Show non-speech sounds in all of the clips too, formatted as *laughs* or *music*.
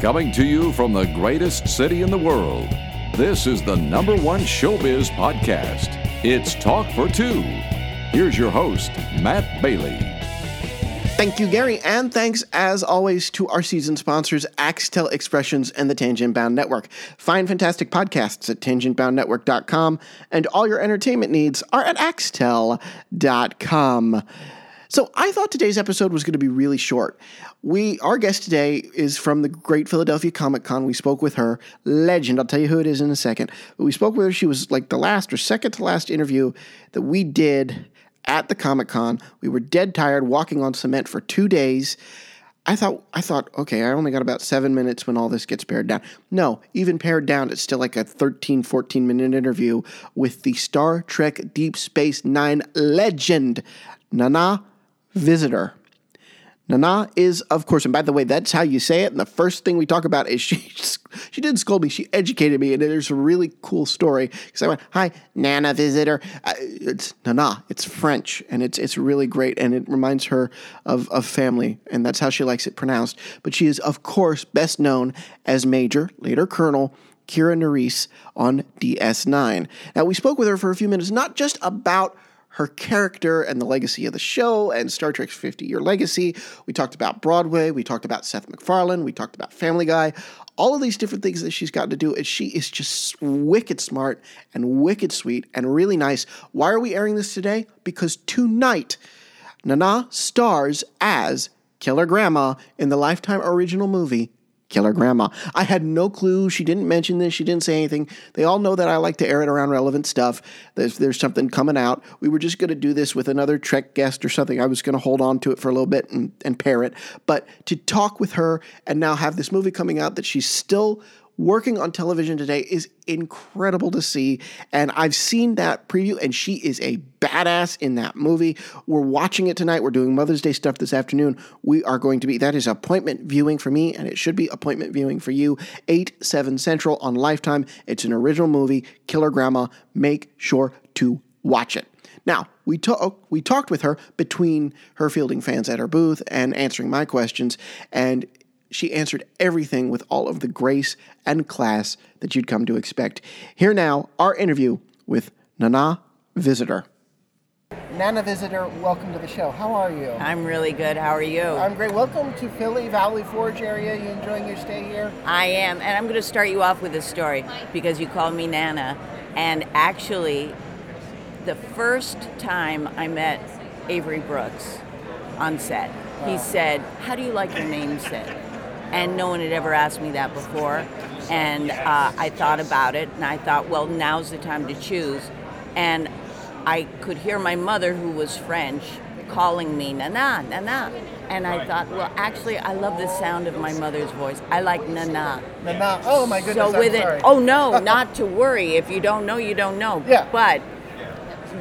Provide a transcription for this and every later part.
Coming to you from the greatest city in the world, this is the number one showbiz podcast. It's Talk for Two. Here's your host, Matt Bailey. Thank you, Gary, and thanks as always to our season sponsors, Axtel Expressions and the Tangent Bound Network. Find fantastic podcasts at tangentboundnetwork.com, and all your entertainment needs are at axtel.com. So I thought today's episode was going to be really short. We our guest today is from the Great Philadelphia Comic Con. We spoke with her, legend. I'll tell you who it is in a second. But we spoke with her. She was like the last or second to last interview that we did at the Comic Con. We were dead tired walking on cement for two days. I thought I thought, okay, I only got about seven minutes when all this gets pared down. No, even pared down, it's still like a 13, 14 minute interview with the Star Trek Deep Space Nine legend, Nana Visitor. Nana is, of course, and by the way, that's how you say it. And the first thing we talk about is *laughs* she she didn't scold me; she educated me, and there's a really cool story because I went, "Hi, Nana visitor." Uh, it's Nana. It's French, and it's it's really great, and it reminds her of of family, and that's how she likes it pronounced. But she is, of course, best known as Major, later Colonel. Kira Nerys on DS9. Now, we spoke with her for a few minutes, not just about her character and the legacy of the show and Star Trek's 50 year legacy. We talked about Broadway, we talked about Seth MacFarlane, we talked about Family Guy, all of these different things that she's gotten to do. And she is just wicked smart and wicked sweet and really nice. Why are we airing this today? Because tonight, Nana stars as Killer Grandma in the Lifetime original movie Killer Grandma. I had no clue. She didn't mention this. She didn't say anything. They all know that I like to air it around relevant stuff. There's, there's something coming out. We were just going to do this with another Trek guest or something. I was going to hold on to it for a little bit and, and pair it. But to talk with her and now have this movie coming out that she's still working on television today is incredible to see. And I've seen that preview, and she is a badass in that movie. We're watching it tonight. We're doing Mother's Day stuff this afternoon. We are going to be, that is appointment viewing for me, and it should be appointment viewing for you. 8, 7 Central on Lifetime. It's an original movie, Killer Grandma. Make sure to watch it. Now, we, talk, we talked with her between her fielding fans at her booth and answering my questions, and she answered everything with all of the grace and class that you'd come to expect. Here now, our interview with Nana Visitor. Nana Visitor, welcome to the show. How are you? I'm really good. How are you? I'm great. Welcome to Philly, Valley Forge area. You enjoying your stay here? I am. And I'm going to start you off with a story because you called me Nana. And actually, the first time I met Avery Brooks on set, he said, How do you like your name said? And no one had ever asked me that before. And uh, I thought about it, and I thought, well, now's the time to choose. And I could hear my mother, who was French, calling me Nana, Nana. And I thought, well, actually, I love the sound of my mother's voice. I like Nana. Nana. Oh my goodness. So with I'm sorry. it, oh no, *laughs* not to worry. If you don't know, you don't know. Yeah. But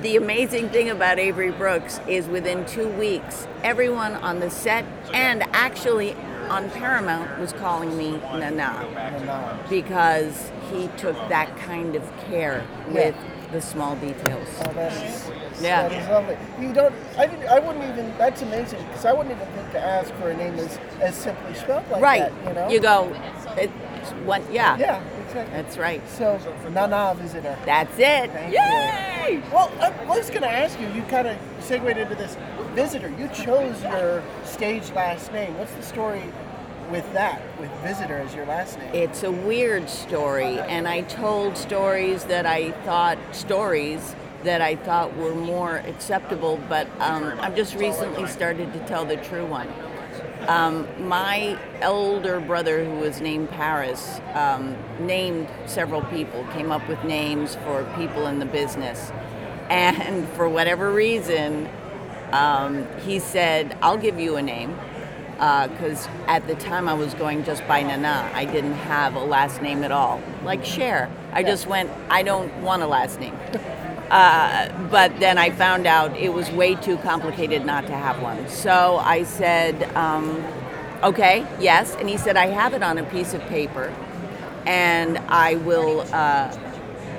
the amazing thing about Avery Brooks is within two weeks, everyone on the set and actually on Paramount was calling me Nana because he took that kind of care with the small details. Oh, that is, Yeah. that is lovely. You don't. I, didn't, I wouldn't even. That's amazing because I wouldn't even think to ask for a name as, as simply spelled like right. that. You know. go, It, one, yeah. Yeah. That's right. So, Nana visitor. That's it. Thank Yay! you. Well, I was going to ask you. You kind of segued into this visitor. You chose your stage last name. What's the story with that? With visitor as your last name? It's a weird story, and I told stories that I thought stories that I thought were more acceptable, but um, I've just recently started to tell the true one. Um, my elder brother, who was named Paris, um, named several people, came up with names for people in the business. And *laughs* for whatever reason, um, he said, I'll give you a name. Because at the time I was going just by Nana. I didn't have a last name at all. Like Cher. I just went, I don't want a last name. Uh, but then I found out it was way too complicated not to have one. So I said, um, okay, yes. And he said, I have it on a piece of paper and I will uh,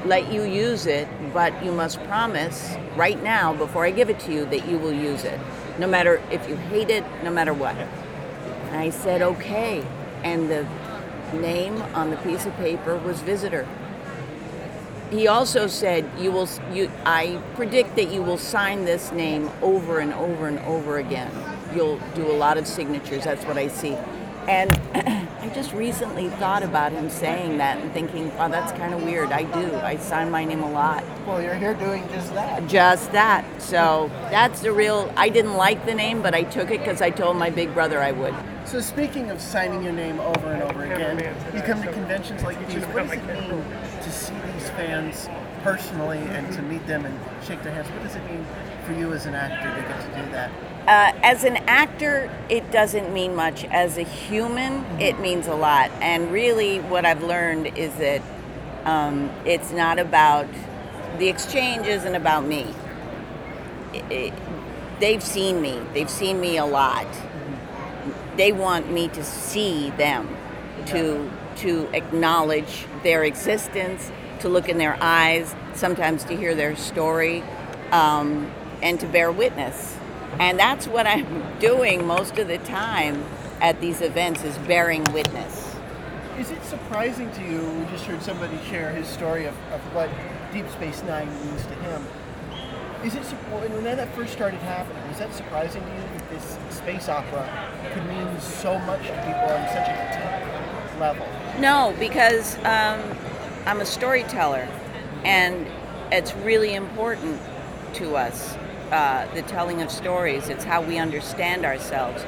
let you use it, but you must promise right now, before I give it to you, that you will use it. No matter if you hate it, no matter what. And I said, okay. And the name on the piece of paper was visitor. He also said, "You will. You, I predict that you will sign this name over and over and over again. You'll do a lot of signatures. That's what I see." And *clears throat* I just recently thought about him saying that and thinking, "Oh, that's kind of weird." I do. I sign my name a lot. Well, you're here doing just that. Just that. So that's the real. I didn't like the name, but I took it because I told my big brother I would. So speaking of signing your name over and over again, you come to conventions like these. What does it mean to see these fans personally and to meet them and shake their hands? What does it mean for you as an actor to get to do that? Uh, as an actor, it doesn't mean much. As a human, it means a lot. And really, what I've learned is that um, it's not about the exchange, isn't about me. It- it- they've seen me. They've seen me a lot. They want me to see them, to to acknowledge their existence, to look in their eyes, sometimes to hear their story, um, and to bear witness. And that's what I'm *laughs* doing most of the time at these events is bearing witness. Is it surprising to you? We just heard somebody share his story of, of what Deep Space Nine means to him. Is it when that first started happening? Was that surprising to you that this space opera could mean so much to people on such a deep level? No, because um, I'm a storyteller, and it's really important to us uh, the telling of stories. It's how we understand ourselves.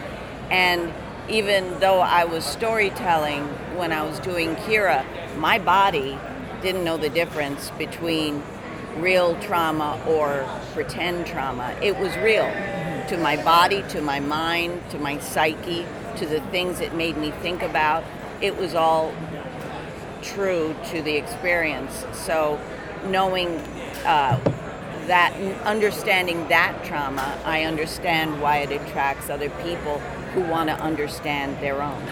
And even though I was storytelling when I was doing Kira, my body didn't know the difference between real trauma or pretend trauma. It was real to my body, to my mind, to my psyche, to the things it made me think about. It was all true to the experience. So, knowing uh, that, understanding that trauma, I understand why it attracts other people who want to understand their own.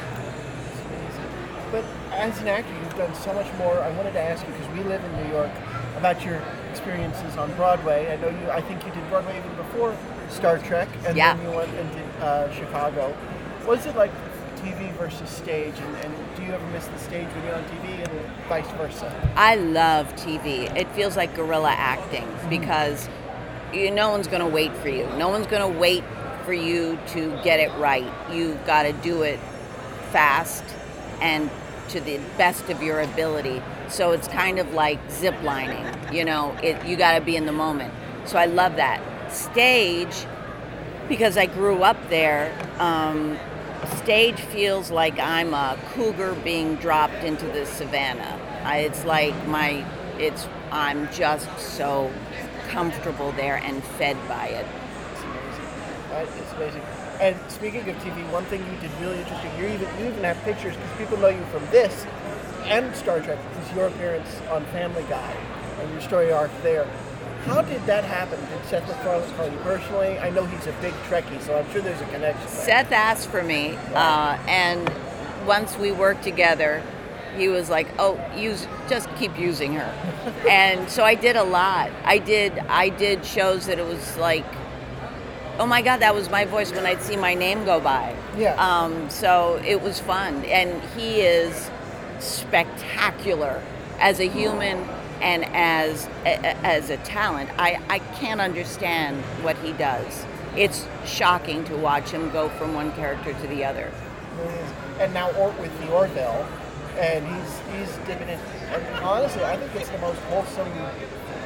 But as an actor, you've done so much more. I wanted to ask you because we live in New York about your experiences on Broadway. I know you. I think you did Broadway even before Star Trek, and Yeah. then you went and did uh, Chicago. What is it like, TV versus stage? And, and do you ever miss the stage when you're on TV, and vice versa? I love TV. It feels like guerrilla acting because you, no one's going to wait for you. No one's going to wait for you to get it right. You've got to do it fast and to the best of your ability. So it's kind of like zip lining. You know, it, you got to be in the moment. So I love that. Stage, because I grew up there, um, stage feels like I'm a cougar being dropped into the savannah. I, it's like my, it's, I'm just so comfortable there and fed by it. It's amazing. Right? It's amazing. And speaking of TV, one thing you did really interesting. You even you even have pictures because people know you from this and Star Trek because your appearance on Family Guy and your story arc there. How did that happen? Did Seth MacFarlane call you personally? I know he's a big Trekkie, so I'm sure there's a connection. Seth asked for me, uh, and once we worked together, he was like, "Oh, use just keep using her," *laughs* and so I did a lot. I did I did shows that it was like, "Oh my God, that was my voice" when I'd see my name go by. Yeah. Um, so it was fun, and he is spectacular as a human and as a, as a talent. I, I can't understand what he does. It's shocking to watch him go from one character to the other. And now or, with the Orville, and he's he's dipping in. And honestly, I think it's the most wholesome,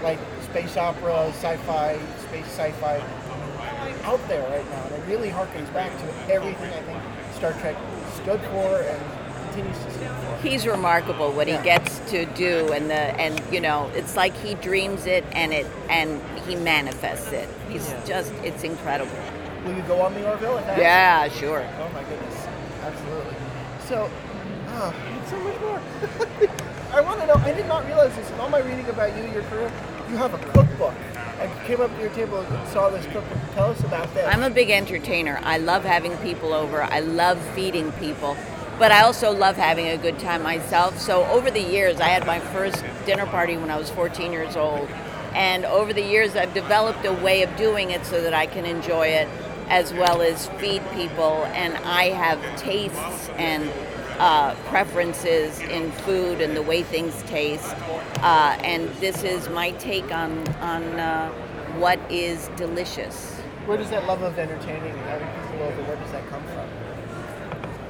like space opera, sci-fi, space sci-fi out there right now. And it really harkens back to everything I think Star Trek stood for and continues to stand for. He's remarkable what he gets to do, and the and you know it's like he dreams it and it and he manifests it. He's Yeah. just it's incredible. Will you go on the Orville? if asked? Yeah, sure. Oh my goodness, absolutely. So, ah, it's so much more. *laughs* I want to know. I did not realize this in all my reading about you, your career. You have a cookbook. I came up to your table and saw this cookbook. Tell us about this. I'm a big entertainer. I love having people over. I love feeding people. But I also love having a good time myself. So over the years, I had my first dinner party when I was 14 years old. And over the years, I've developed a way of doing it so that I can enjoy it as well as feed people, and I have tastes and uh, preferences in food and the way things taste. Uh, and this is my take on on uh, what is delicious. Where does that love of entertaining and having people over? Where does that come from?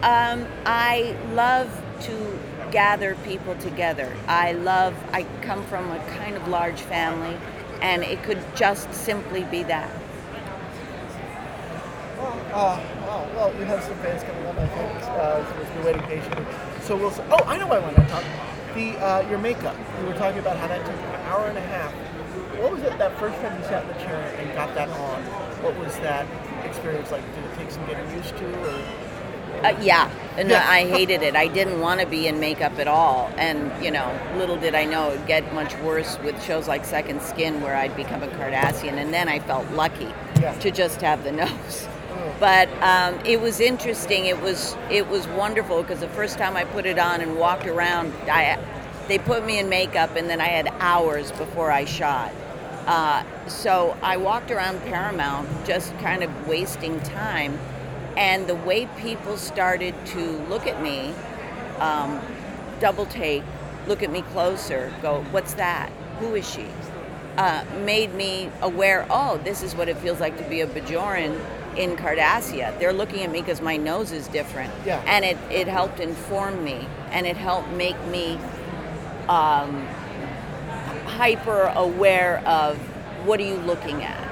Um, I love to gather people together. I love. I come from a kind of large family, and it could just simply be that. Uh, well, well, you have some fans coming up, I think. Uh, so we'll waiting patiently. So we'll. say, Oh, I know why I want to talk. The uh, your makeup. We were talking about how that took an hour and a half. What was it that first time you sat in the chair and got that on? What was that experience like? Did it take some getting used to, or? Uh, yeah, and Yeah. I hated it. I didn't want to be in makeup at all, and you know, little did I know it'd get much worse with shows like Second Skin, where I'd become a Cardassian, and then I felt lucky Yeah. to just have the *laughs* nose. But um, it was interesting. It was it was wonderful because the first time I put it on and walked around, I they put me in makeup, and then I had hours before I shot. Uh, so I walked around Paramount just kind of wasting time. And the way people started to look at me, um, double take, look at me closer, go, what's that? Who is she? Uh, made me aware, oh, this is what it feels like to be a Bajoran in Cardassia. They're looking at me because my nose is different. Yeah. And it, it helped inform me and it helped make me um, hyper aware of what are you looking at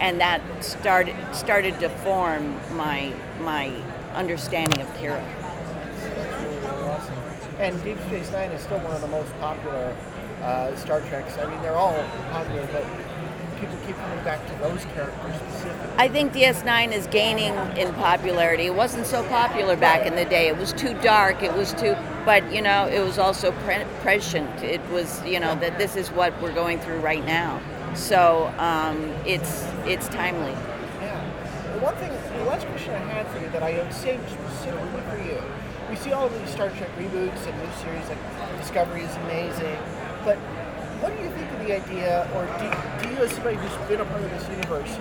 and that started started to form my my understanding of Kira. really awesome. And Deep Space Nine is still one of the most popular uh, Star Treks. I mean, they're all popular, but people keep coming back to those characters specifically. I think DS9 is gaining in popularity. It wasn't so popular back in the day. It was too dark. It was too, but you know, it was also pre- prescient. It was, you know, that this is what we're going through right now. So um, it's it's timely. Yeah. The one thing, the last question I had for you that I would say specifically for you, we see all of these Star Trek reboots and new series, like Discovery is amazing, but what do you think of the idea, or do, do you, as somebody who's been a part of this universe,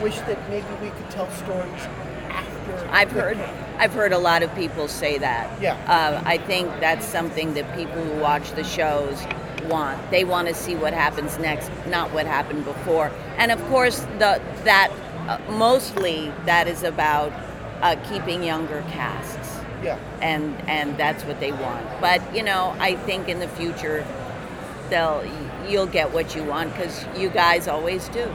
wish that maybe we could tell stories after? I've heard I've heard a lot of people say that. Yeah. Uh, I think that's something that people who watch the shows want. They want to see what happens next, not what happened before. And of course, the that uh, mostly that is about uh, keeping younger casts. Yeah. and and that's what they want. But you know, I think in the future, they'll you'll get what you want because you guys always do.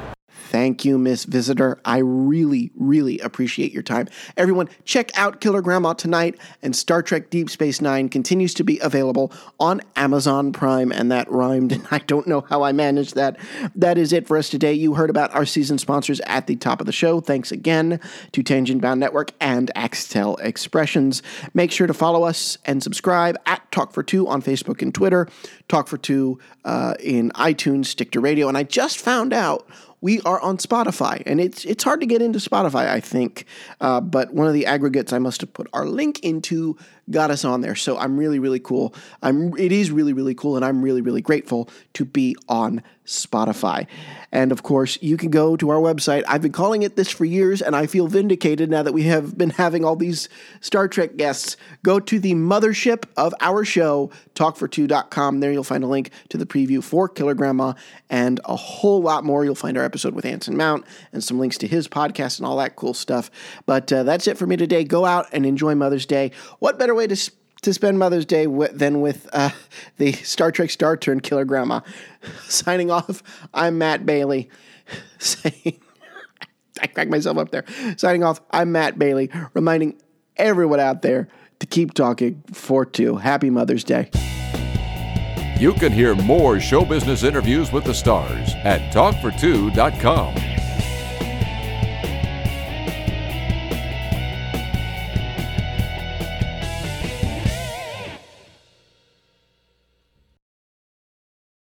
Thank you, Miss Visitor. I really, really appreciate your time. Everyone, check out Killer Grandma tonight, and Star Trek Deep Space Nine continues to be available on Amazon Prime, and that rhymed, and I don't know how I managed that. That is it for us today. You heard about our season sponsors at the top of the show. Thanks again to Tangent Bound Network and Axtel Expressions. Make sure to follow us and subscribe at Talk for Two on Facebook and Twitter, Talk for Two uh, in iTunes, Stitcher Radio, and I just found out we are on Spotify, and it's it's hard to get into Spotify, I think. Uh, but one of the aggregates I must have put our link into got us on there. So I'm really really cool. I'm it is really really cool, and I'm really really grateful to be on Spotify. And of course, you can go to our website. I've been calling it this for years, and I feel vindicated now that we have been having all these Star Trek guests. Go to the mothership of our show, talkfor2.com. There you'll find a link to the preview for Killer Grandma and a whole lot more. You'll find our episode with Anson Mount and some links to his podcast and all that cool stuff. But uh, that's it for me today. Go out and enjoy Mother's Day. What better way to to spend Mother's Day wi- than with uh, the Star Trek Star Turn Killer Grandma? *laughs* Signing off, I'm Matt Bailey *laughs* saying. I cracked myself up there. Signing off, I'm Matt Bailey, reminding everyone out there to keep talking for two. Happy Mother's Day. You can hear more show business interviews with the stars at talkfor2.com.